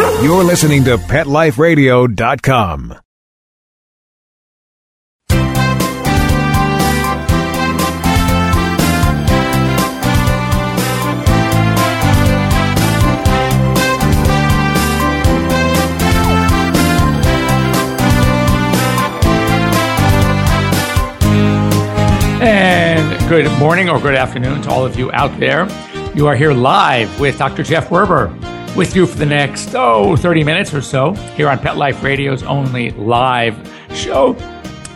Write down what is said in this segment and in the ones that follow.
You're listening to PetLifeRadio.com. And good morning or good afternoon to all of you out there. You are here live with Dr. Jeff Werber with you for the next, oh, 30 minutes or so here on Pet Life Radio's only live show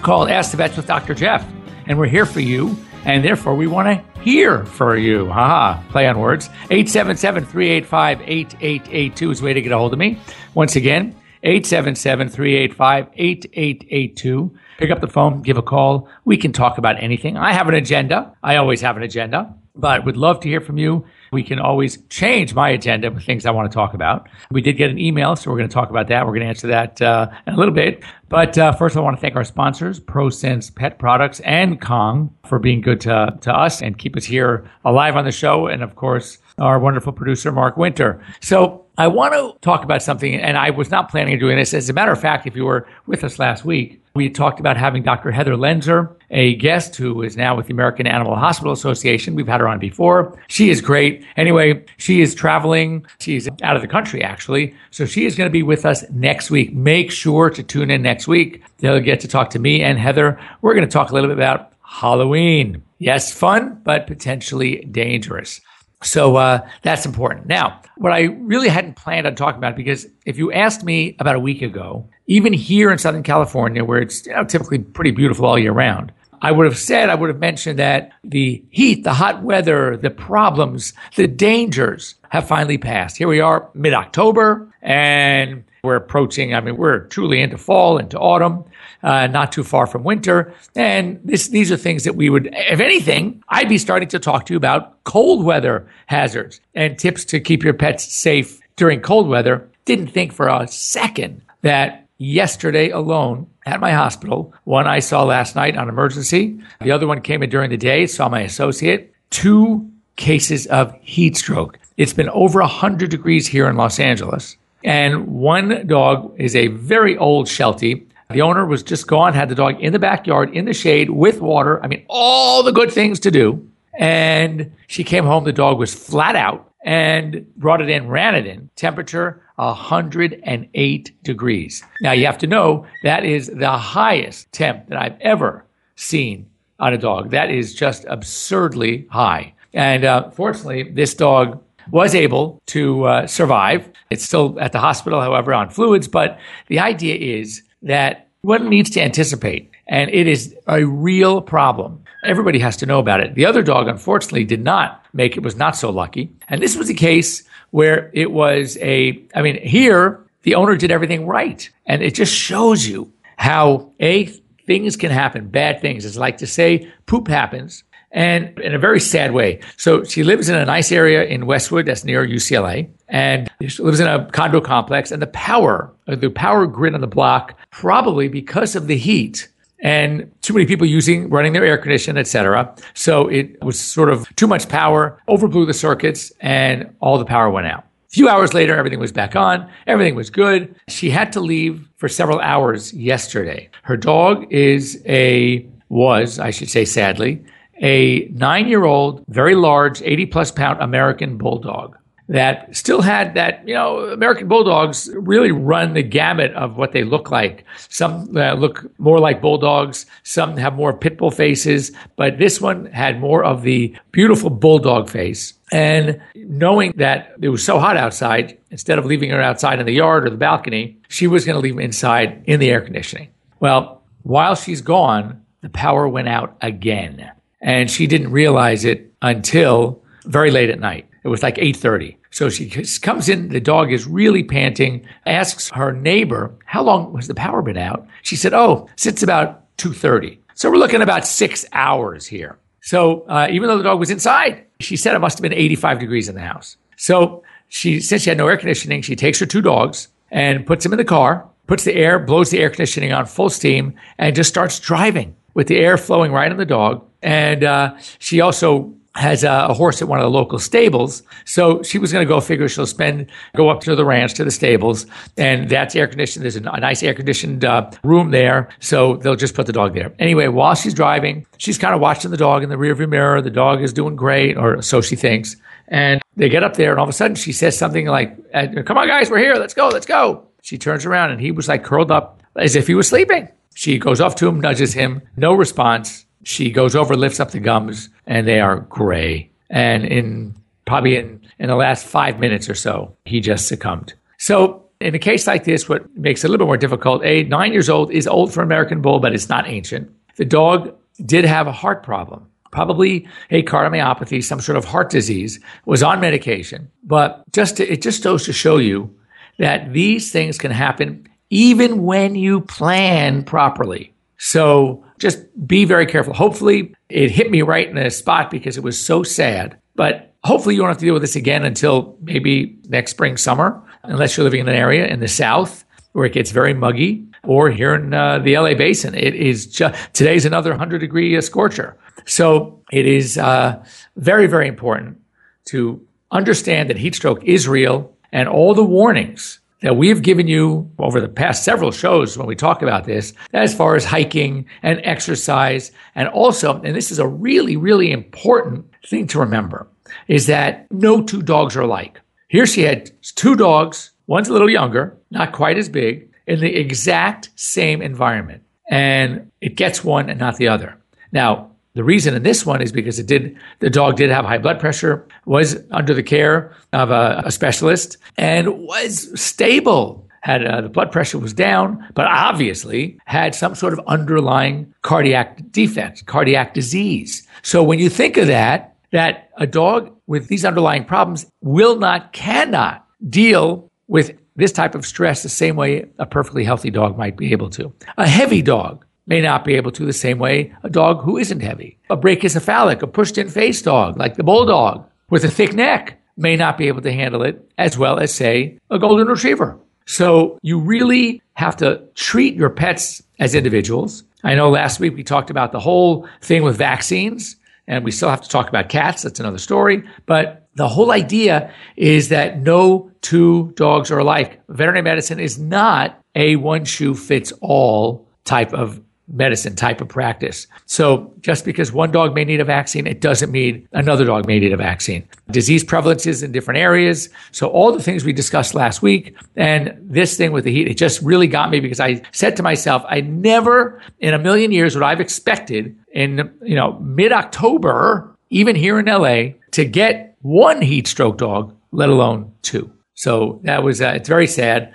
called Ask the Vets with Dr. Jeff. And we're here for you, and therefore we want to hear for you. Haha, play on words. 877 385 8882 is the way to get a hold of me. Once again, 877 385 8882. Pick up the phone, give a call. We can talk about anything. I have an agenda. I always have an agenda, but would love to hear from you. We can always change my agenda with things I want to talk about. We did get an email, so we're going to talk about that. We're going to answer that uh, in a little bit. But uh, first, I want to thank our sponsors, ProSense Pet Products and Kong, for being good to, to us and keep us here alive on the show. And of course, our wonderful producer, Mark Winter. So I want to talk about something, and I was not planning on doing this. As a matter of fact, if you were with us last week, we talked about having Dr. Heather Loenser, a guest who is now with the American Animal Hospital Association. We've had her on before. She is great. Anyway, she is traveling. She's out of the country, actually. So she is going to be with us next week. Make sure to tune in next week. They'll get to talk to me and Heather. We're going to talk a little bit about Halloween. Yes, fun, but potentially dangerous. So uh, that's important. Now, what I really hadn't planned on talking about, because if you asked me about a week ago, even here in Southern California, where it's you know, typically pretty beautiful all year round, I would have said, I would have mentioned that the heat, the hot weather, the problems, the dangers have finally passed. Here we are, mid October, and we're approaching, I mean, we're truly into fall, into autumn uh, not too far from winter. And this, these are things that we would, if anything, I'd be starting to talk to you about cold weather hazards and tips to keep your pets safe during cold weather. Didn't think for a second that yesterday alone at my hospital, one I saw last night on emergency, the other one came in during the day, saw my associate, two cases of heat stroke. It's been over 100 degrees here in Los Angeles. And one dog is a very old Sheltie the owner was just gone, had the dog in the backyard, in the shade, with water. I mean, all the good things to do. And she came home, the dog was flat out and brought it in, ran it in. Temperature 108 degrees. Now you have to know that is the highest temp that I've ever seen on a dog. That is just absurdly high. And uh, fortunately, this dog was able to uh, survive. It's still at the hospital, however, on fluids. But the idea is that one needs to anticipate, and it is a real problem. Everybody has to know about it. The other dog, unfortunately, did not make it, was not so lucky. And this was a case where it was a, I mean, here, the owner did everything right. And it just shows you how, A, things can happen, bad things. It's like to say poop happens and in a very sad way. So she lives in a nice area in Westwood that's near UCLA and she lives in a condo complex and the power, the power grid on the block, probably because of the heat and too many people using running their air conditioning, etc. So it was sort of too much power, overblew the circuits, and all the power went out. A few hours later, everything was back on. Everything was good. She had to leave for several hours yesterday. Her dog is a was, I should say, sadly, a nine year old, very large, 80 plus pound American bulldog that still had that, you know, American bulldogs really run the gamut of what they look like. Some uh, look more like bulldogs, some have more pit bull faces, but this one had more of the beautiful bulldog face. And knowing that it was so hot outside, instead of leaving her outside in the yard or the balcony, she was going to leave inside in the air conditioning. Well, while she's gone, the power went out again and she didn't realize it until very late at night. It was like 8:30. So she comes in, the dog is really panting, asks her neighbor, "How long has the power been out?" She said, "Oh, since about 2:30." So we're looking about 6 hours here. So uh, even though the dog was inside, she said it must have been 85 degrees in the house. So she since she had no air conditioning, she takes her two dogs and puts them in the car, puts the air, blows the air conditioning on full steam, and just starts driving with the air flowing right on the dog. And uh, she also has a, a, horse at one of the local stables. So she was going to go figure she'll spend, go up to the ranch to the stables, and that's air conditioned. There's a, nice air conditioned uh, room there. So they'll just put the dog there. Anyway, while she's driving, she's kind of watching the dog in the rearview mirror. The dog is doing great, or so she thinks. And they get up there, and all of a sudden she says something like, uh, Come on, guys, we're here. Let's go, let's go. She turns around, and he was like curled up as if he was sleeping. She goes off to him, nudges him, no response. She goes over, lifts up the gums, and they are gray. And in probably in, in the last five minutes or so, he just succumbed. So in a case like this, what makes it a little bit more difficult, a nine years old is old for American Bull, but it's not ancient. The dog did have a heart problem, probably a cardiomyopathy, some sort of heart disease, was on medication. But just to, it just goes to show you that these things can happen even when you plan properly. So just be very careful. Hopefully, it hit me right in the spot because it was so sad. But hopefully, you won't have to deal with this again until maybe next spring, summer, unless you're living in an area in the South where it gets very muggy, or here in uh, the LA basin. It is just today's another 100 degree uh, scorcher. So it is uh, very, very important to understand that heat stroke is real and all the warnings that we've given you over the past several shows when we talk about this, as far as hiking and exercise. And also, and this is a really, really important thing to remember, is that no two dogs are alike. Here she had two dogs, one's a little younger, not quite as big, in the exact same environment. And it gets one and not the other. Now, the reason in this one is because it did the dog did have high blood pressure, was under the care of a, a specialist, and was stable. Had uh, the blood pressure was down, but obviously had some sort of underlying cardiac defect, cardiac disease. So when you think of that, that a dog with these underlying problems will not, cannot deal with this type of stress the same way a perfectly healthy dog might be able to. A heavy dog may not be able to the same way a dog who isn't heavy. A brachycephalic, a pushed in face dog, like the bulldog with a thick neck, may not be able to handle it as well as, say, a golden retriever. So you really have to treat your pets as individuals. I know last week we talked about the whole thing with vaccines, and we still have to talk about cats. That's another story. But the whole idea is that no two dogs are alike. Veterinary medicine is not a one shoe fits all type of medicine type of practice. So just because one dog may need a vaccine, it doesn't mean another dog may need a vaccine. Disease prevalences in different areas. So all the things we discussed last week and this thing with the heat, it just really got me because I said to myself, I never in a million years would I've expected in, you know, mid October, even here in LA, to get one heat stroke dog, let alone two. So that was, uh, it's very sad.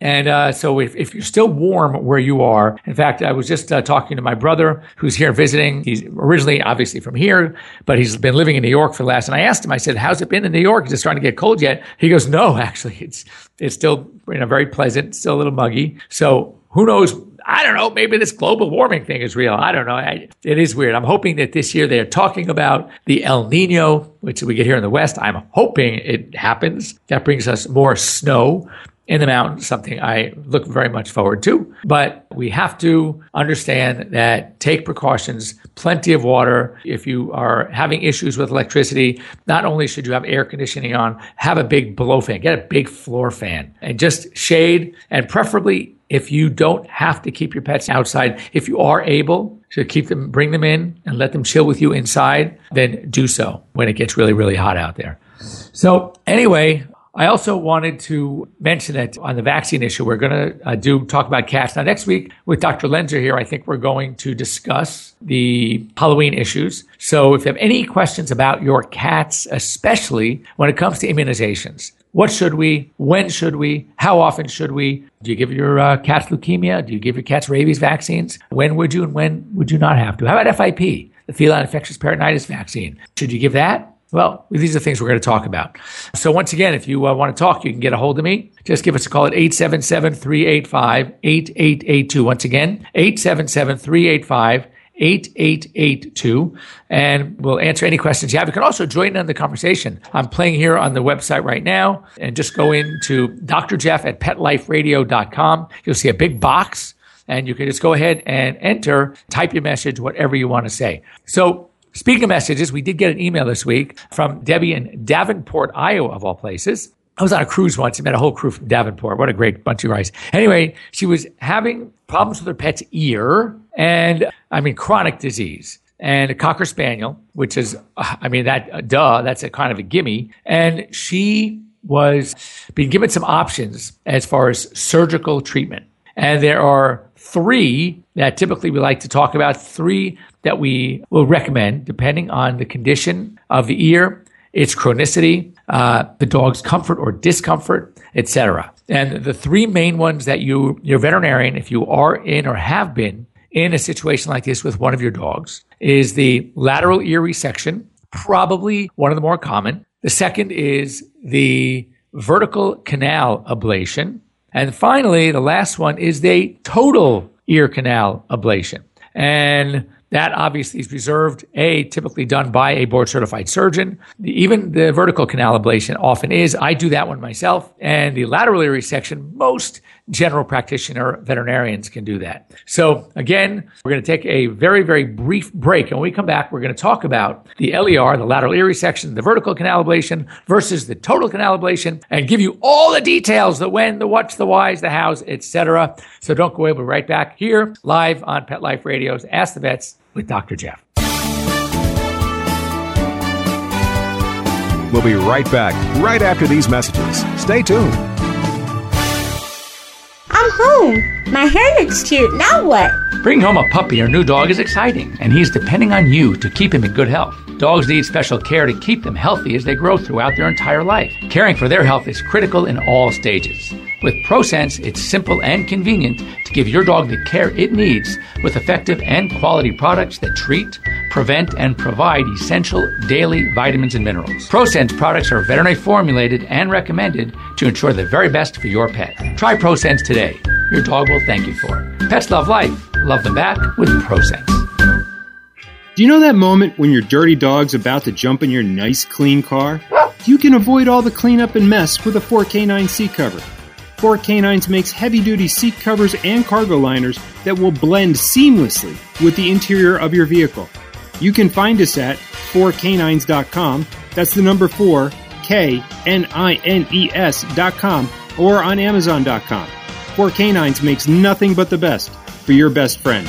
And uh, so if, if, you're still warm where you are, in fact, I was just uh, talking to my brother who's here visiting. He's originally obviously from here, but he's been living in New York for the last, and I asked him, I said, how's it been in New York? Is it starting to get cold yet? He goes, no, actually, it's, it's still, you know, very pleasant, still a little muggy. So who knows? I don't know. Maybe this global warming thing is real. I don't know. I, it is weird. I'm hoping that this year they're talking about the El Nino, which we get here in the West. I'm hoping it happens. That brings us more snow in the mountains, something I look very much forward to. But we have to understand that take precautions, plenty of water. If you are having issues with electricity, not only should you have air conditioning on, have a big blow fan, get a big floor fan and just shade and preferably if you don't have to keep your pets outside, if you are able to keep them, bring them in and let them chill with you inside, then do so when it gets really, really hot out there. So anyway, I also wanted to mention that on the vaccine issue, we're going to uh, do talk about cats. Now, next week with Dr. Loenser here, I think we're going to discuss the Halloween issues. So if you have any questions about your cats, especially when it comes to immunizations, what should we? When should we? How often should we? Do you give your uh, cats leukemia? Do you give your cats rabies vaccines? When would you and when would you not have to? How about FIP, the feline infectious peritonitis vaccine? Should you give that? Well, these are the things we're going to talk about. So, once again, if you uh, want to talk, you can get a hold of me. Just give us a call at 877 385 8882. Once again, 877 385 8882 and we'll answer any questions you have. You can also join in the conversation. I'm playing here on the website right now and just go into Dr. Jeff at petliferadio.com. You'll see a big box and you can just go ahead and enter, type your message, whatever you want to say. So Speaking of messages, we did get an email this week from Debbie in Davenport, Iowa, of all places. I was on a cruise once and met a whole crew from Davenport. What a great bunch of guys. Anyway, she was having problems with her pet's ear and, I mean, chronic disease and a cocker spaniel, which is, I mean, that, uh, duh, that's a kind of a gimme. And she was being given some options as far as surgical treatment. And there are three that typically we like to talk about, three that we will recommend depending on the condition of the ear, its chronicity, uh, the dog's comfort or discomfort, etc. And the three main ones that you, your veterinarian, if you are in or have been in a situation like this with one of your dogs, is the lateral ear resection, probably one of the more common. The second is the vertical canal ablation. And finally, the last one is the total ear canal ablation. And that obviously is reserved, A, typically done by a board certified surgeon. Even the vertical canal ablation often is. I do that one myself. And the lateral ear resection, most general practitioner veterinarians can do that. So again, we're going to take a very, very brief break. And when we come back, we're going to talk about the LER, the lateral ear resection, the vertical canal ablation versus the total canal ablation and give you all the details, the when, the what's, the whys, the hows, etc. So don't go away. We'll be right back here live on Pet Life Radio's Ask the Vets with Dr. Jeff. We'll be right back right after these messages. Stay tuned. I'm home. My hair looks cute. Now what? Bringing home a puppy or new dog is exciting, and he's depending on you to keep him in good health. Dogs need special care to keep them healthy as they grow throughout their entire life. Caring for their health is critical in all stages. With ProSense, it's simple and convenient to give your dog the care it needs with effective and quality products that treat, prevent, and provide essential daily vitamins and minerals. ProSense products are veterinary formulated and recommended to ensure the very best for your pet. Try ProSense today. Your dog will thank you for it. Pets love life. Love them back with ProSense. Do you know that moment when your dirty dog's about to jump in your nice, clean car? You can avoid all the cleanup and mess with a 4K9C cover. 4Knines makes heavy duty seat covers and cargo liners that will blend seamlessly with the interior of your vehicle. You can find us at 4knines.com. That's the number 4 K N I N E S.com or on Amazon.com. 4Knines makes nothing but the best for your best friend.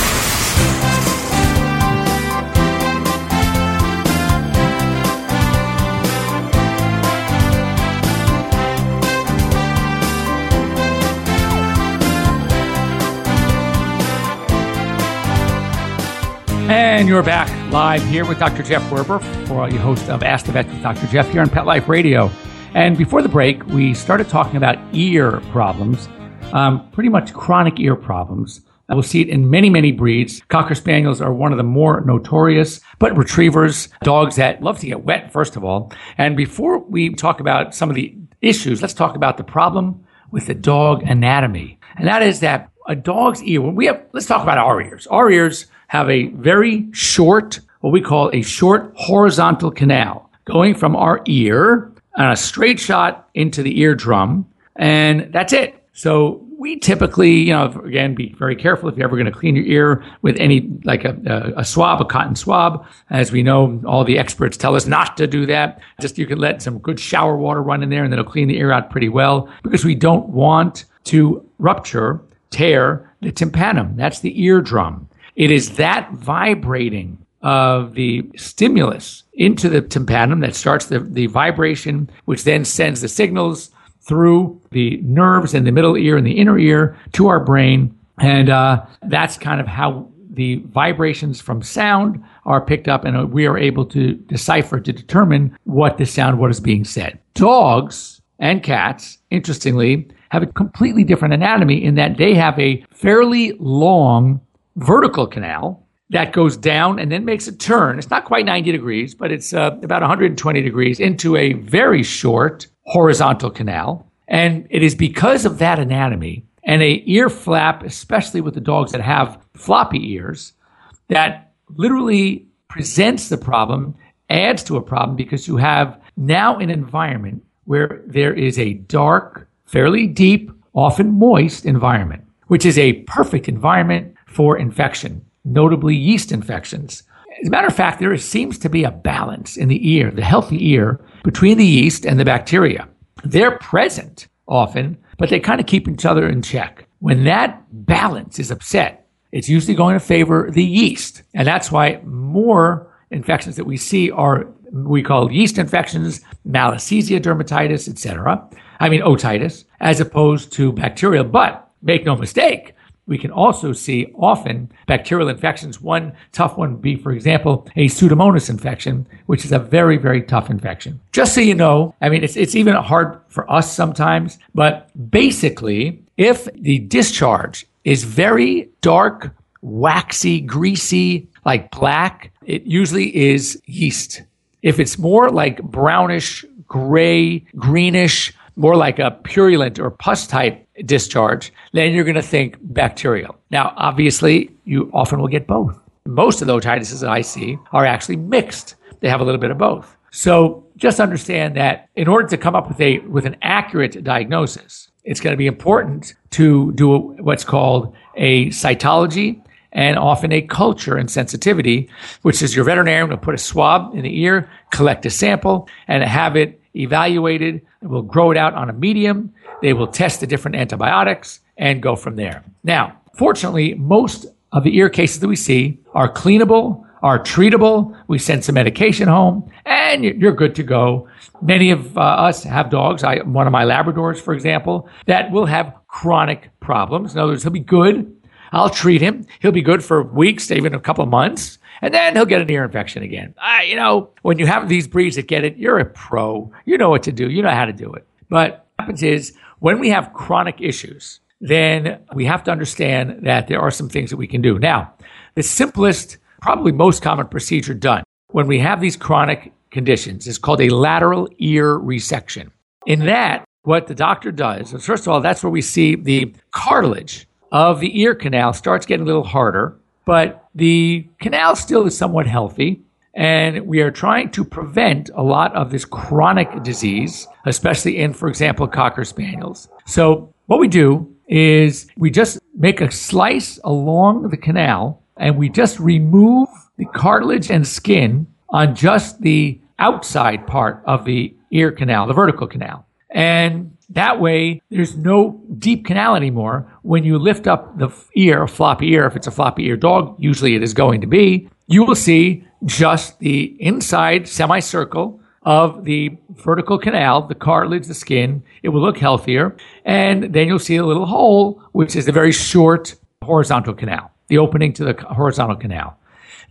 And you're back live here with Dr. Jeff Werber for you host of Ask the Vet with Dr. Jeff here on Pet Life Radio. And before the break, we started talking about ear problems, um, pretty much chronic ear problems. Uh, We'll see it in many, many breeds. Cocker Spaniels are one of the more notorious, but retrievers, dogs that love to get wet, first of all. And before we talk about some of the issues, let's talk about the problem with the dog anatomy. And that is that a dog's ear, when we have, let's talk about our ears. Our ears have a very short, what we call a short horizontal canal going from our ear on a straight shot into the eardrum. And that's it. So we typically, you know, again, be very careful if you're ever going to clean your ear with any, like a, a, swab, a cotton swab. As we know, all the experts tell us not to do that. Just you can let some good shower water run in there and it'll clean the ear out pretty well because we don't want to rupture, tear the tympanum. That's the eardrum. It is that vibrating of the stimulus into the tympanum that starts the, the vibration, which then sends the signals through the nerves in the middle ear and the inner ear to our brain. And uh, that's kind of how the vibrations from sound are picked up and we are able to decipher to determine what the sound, what is being said. Dogs and cats, interestingly, have a completely different anatomy in that they have a fairly long vertical canal that goes down and then makes a turn. It's not quite 90 degrees, but it's uh, about 120 degrees into a very short horizontal canal. And it is because of that anatomy and a ear flap, especially with the dogs that have floppy ears, that literally presents the problem, adds to a problem because you have now an environment where there is a dark, fairly deep, often moist environment, which is a perfect environment for infection, notably yeast infections. As a matter of fact, there seems to be a balance in the ear, the healthy ear, between the yeast and the bacteria. They're present often, but they kind of keep each other in check. When that balance is upset, it's usually going to favor the yeast. And that's why more infections that we see are we call yeast infections, Malassezia dermatitis, etc. I mean otitis, as opposed to bacterial. But make no mistake, we can also see often bacterial infections. One tough one would be, for example, a Pseudomonas infection, which is a very, very tough infection. Just so you know, I mean, it's, it's even hard for us sometimes, but basically, if the discharge is very dark, waxy, greasy, like black, it usually is yeast. If it's more like brownish, gray, greenish, more like a purulent or pus type discharge, then you're going to think bacterial. Now, obviously, you often will get both. Most of the otitises that I see are actually mixed. They have a little bit of both. So just understand that in order to come up with a with an accurate diagnosis, it's going to be important to do what's called a cytology and often a culture and sensitivity, which is your veterinarian will put a swab in the ear, collect a sample, and have it evaluated. We'll grow it out on a medium. They will test the different antibiotics and go from there. Now, fortunately, most of the ear cases that we see are cleanable, are treatable. We send some medication home and you're good to go. Many of uh, us have dogs. I, one of my Labradors, for example, that will have chronic problems. In other words, he'll be good. I'll treat him. He'll be good for weeks, even a couple of months and then he'll get an ear infection again. I, you know, when you have these breeds that get it, you're a pro. You know what to do. You know how to do it. But what happens is when we have chronic issues, then we have to understand that there are some things that we can do. Now, the simplest, probably most common procedure done when we have these chronic conditions is called a lateral ear resection. In that, what the doctor does, first of all, that's where we see the cartilage of the ear canal starts getting a little harder but the canal still is somewhat healthy. And we are trying to prevent a lot of this chronic disease, especially in, for example, Cocker Spaniels. So what we do is we just make a slice along the canal and we just remove the cartilage and skin on just the outside part of the ear canal, the vertical canal. And that way, there's no deep canal anymore. When you lift up the ear, floppy ear, if it's a floppy ear dog, usually it is going to be, you will see just the inside semicircle of the vertical canal, the cartilage, the skin. It will look healthier. And then you'll see a little hole, which is a very short horizontal canal, the opening to the horizontal canal.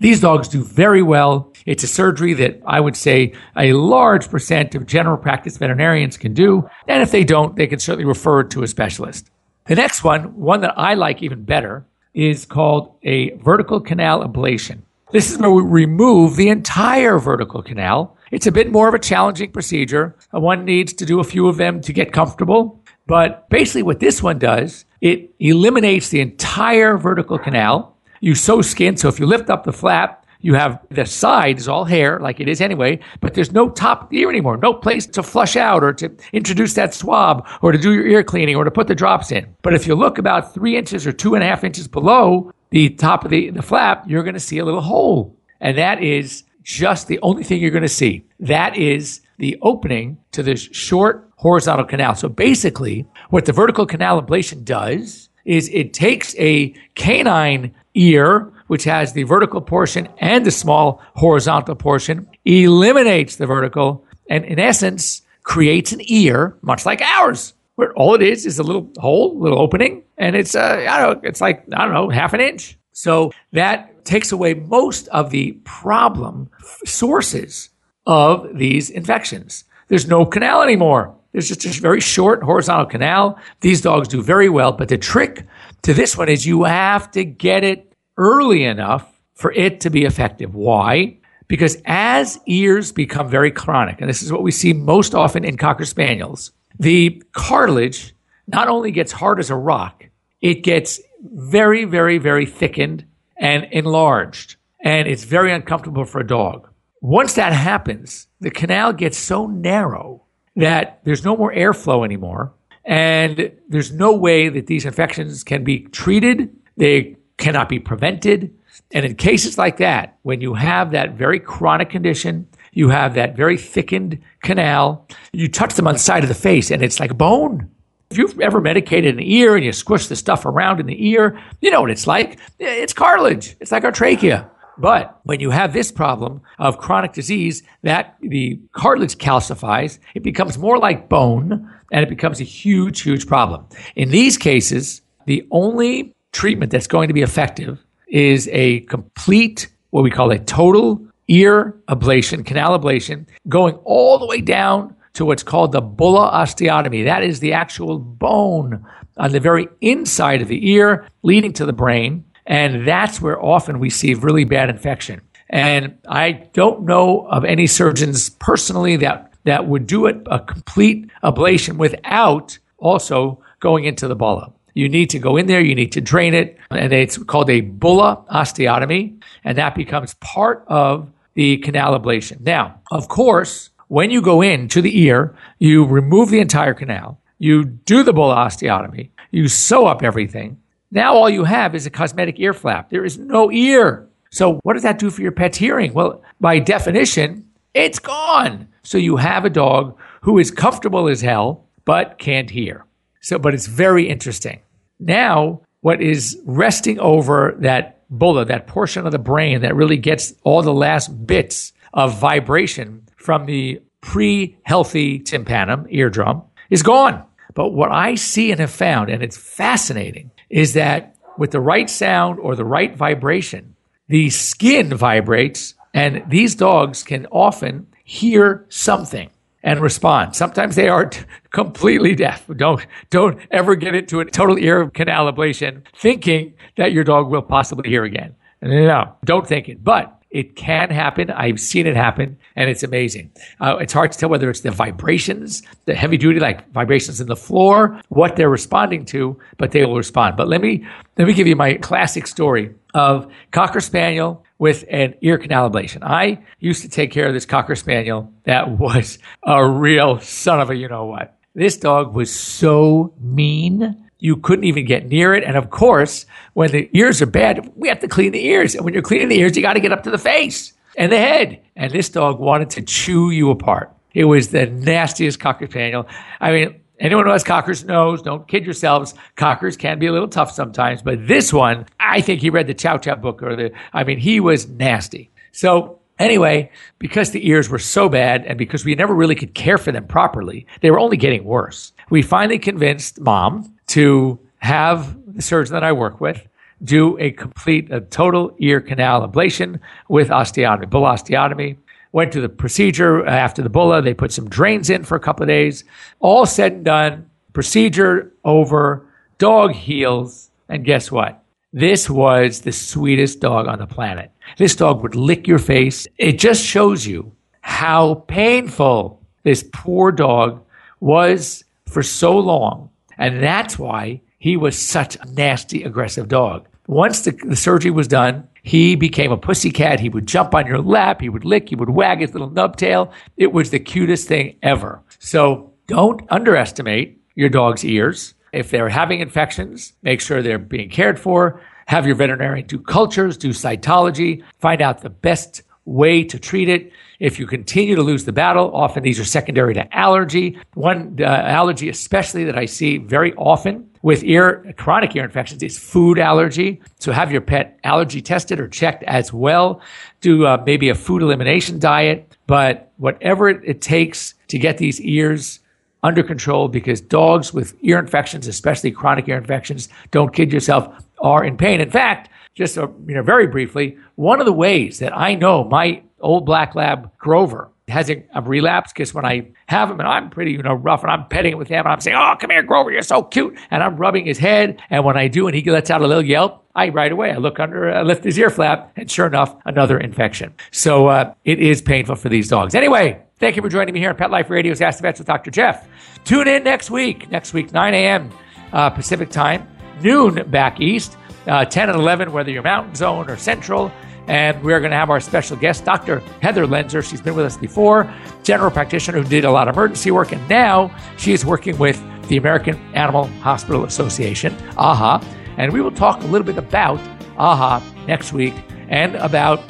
These dogs do very well. It's a surgery that I would say a large percent of general practice veterinarians can do. And if they don't, they can certainly refer to a specialist. The next one, one that I like even better, is called a vertical canal ablation. This is where we remove the entire vertical canal. It's a bit more of a challenging procedure. One needs to do a few of them to get comfortable. But basically, what this one does, it eliminates the entire vertical canal you sew skin, so if you lift up the flap, you have the side is all hair, like it is anyway, but there's no top ear anymore, no place to flush out or to introduce that swab or to do your ear cleaning or to put the drops in. But if you look about three inches or two and a half inches below the top of the, the flap, you're going to see a little hole. And that is just the only thing you're going to see. That is the opening to this short horizontal canal. So basically, what the vertical canal ablation does is it takes a canine ear, which has the vertical portion and the small horizontal portion, eliminates the vertical, and in essence, creates an ear, much like ours, where all it is is a little hole, little opening, and it's uh, I don't know, it's like I don't know, half an inch. So that takes away most of the problem sources of these infections. There's no canal anymore. There's just a very short horizontal canal. These dogs do very well, but the trick to this one is you have to get it early enough for it to be effective. Why? Because as ears become very chronic, and this is what we see most often in Cocker Spaniels, the cartilage not only gets hard as a rock, it gets very, very, very thickened and enlarged. And it's very uncomfortable for a dog. Once that happens, the canal gets so narrow that there's no more airflow anymore. And there's no way that these infections can be treated. They cannot be prevented. And in cases like that, when you have that very chronic condition, you have that very thickened canal, you touch them on the side of the face and it's like bone. If you've ever medicated an ear and you squish the stuff around in the ear, you know what it's like. It's cartilage. It's like our trachea. But when you have this problem of chronic disease, that the cartilage calcifies, it becomes more like bone, and it becomes a huge, huge problem. In these cases, the only treatment that's going to be effective is a complete, what we call a total ear ablation, canal ablation, going all the way down to what's called the bulla osteotomy. That is the actual bone on the very inside of the ear leading to the brain. And that's where often we see really bad infection. And I don't know of any surgeons personally that, that would do it a complete ablation without also going into the bulla. You need to go in there, you need to drain it, and it's called a bulla osteotomy, and that becomes part of the canal ablation. Now, of course, when you go into the ear, you remove the entire canal, you do the bulla osteotomy, you sew up everything. Now all you have is a cosmetic ear flap. There is no ear. So what does that do for your pet's hearing? Well, by definition, it's gone. So you have a dog who is comfortable as hell, but can't hear. So, but it's very interesting. Now, what is resting over that bulla, that portion of the brain that really gets all the last bits of vibration from the pre healthy tympanum, eardrum, is gone. But what I see and have found, and it's fascinating, is that with the right sound or the right vibration, the skin vibrates, and these dogs can often hear something and respond. Sometimes they are t- completely deaf. Don't don't ever get into a total ear canal ablation thinking that your dog will possibly hear again. No, don't think it. But it can happen. I've seen it happen, and it's amazing. Uh, it's hard to tell whether it's the vibrations, the heavy duty, like vibrations in the floor, what they're responding to, but they will respond. But let me let me give you my classic story of cocker spaniel with an ear canal ablation. I used to take care of this cocker spaniel that was a real son of a you know what. This dog was so mean you couldn't even get near it. And of course, when the ears are bad, we have to clean the ears. And when you're cleaning the ears, you got to get up to the face and the head. And this dog wanted to chew you apart. It was the nastiest cocker spaniel. I mean, anyone who has cockers knows, don't kid yourselves. Cockers can be a little tough sometimes, but this one, I think he read the Chow Chow book or the, I mean, he was nasty. So Anyway, because the ears were so bad and because we never really could care for them properly, they were only getting worse. We finally convinced mom to have the surgeon that I work with do a complete, a total ear canal ablation with osteotomy, bull osteotomy. Went to the procedure after the bulla. They put some drains in for a couple of days. All said and done, procedure over, dog heals. And guess what? This was the sweetest dog on the planet. This dog would lick your face. It just shows you how painful this poor dog was for so long and that's why he was such a nasty, aggressive dog. Once the, the surgery was done, He became a pussy cat. He would jump on your lap. He would lick. He would wag his little nub tail. It was the cutest thing ever. So don't underestimate your dog's ears. If they're having infections, make sure they're being cared for. Have your veterinarian do cultures, do cytology, find out the best way to treat it. If you continue to lose the battle, often these are secondary to allergy. One uh, allergy, especially that I see very often with ear chronic ear infections, is food allergy. So have your pet allergy tested or checked as well. Do uh, maybe a food elimination diet, but whatever it, it takes to get these ears under control because dogs with ear infections, especially chronic ear infections, don't kid yourself, are in pain. In fact, just uh, you know, very briefly, one of the ways that I know my old black lab Grover has a, a relapse because when I have him and I'm pretty, you know, rough and I'm petting it with him and I'm saying, "Oh, come here, Grover, you're so cute," and I'm rubbing his head, and when I do, and he lets out a little yelp, I right away I look under, I lift his ear flap, and sure enough, another infection. So uh, it is painful for these dogs. Anyway, thank you for joining me here on Pet Life Radio's Ask the Vets with Dr. Jeff. Tune in next week. Next week, 9 a.m. Uh, Pacific time, noon back east, uh, 10 and 11, whether you're Mountain Zone or Central. And we're going to have our special guest, Dr. Heather Loenser. She's been with us before, general practitioner who did a lot of emergency work, and now she is working with the American Animal Hospital Association, AHA. And we will talk a little bit about AHA next week and about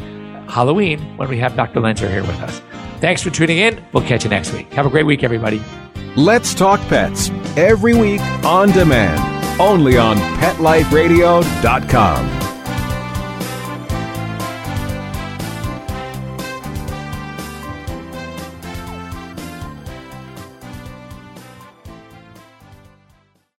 Halloween when we have Dr. Loenser here with us. Thanks for tuning in. We'll catch you next week. Have a great week, everybody. Let's Talk Pets every week on demand, only on PetLifeRadio.com.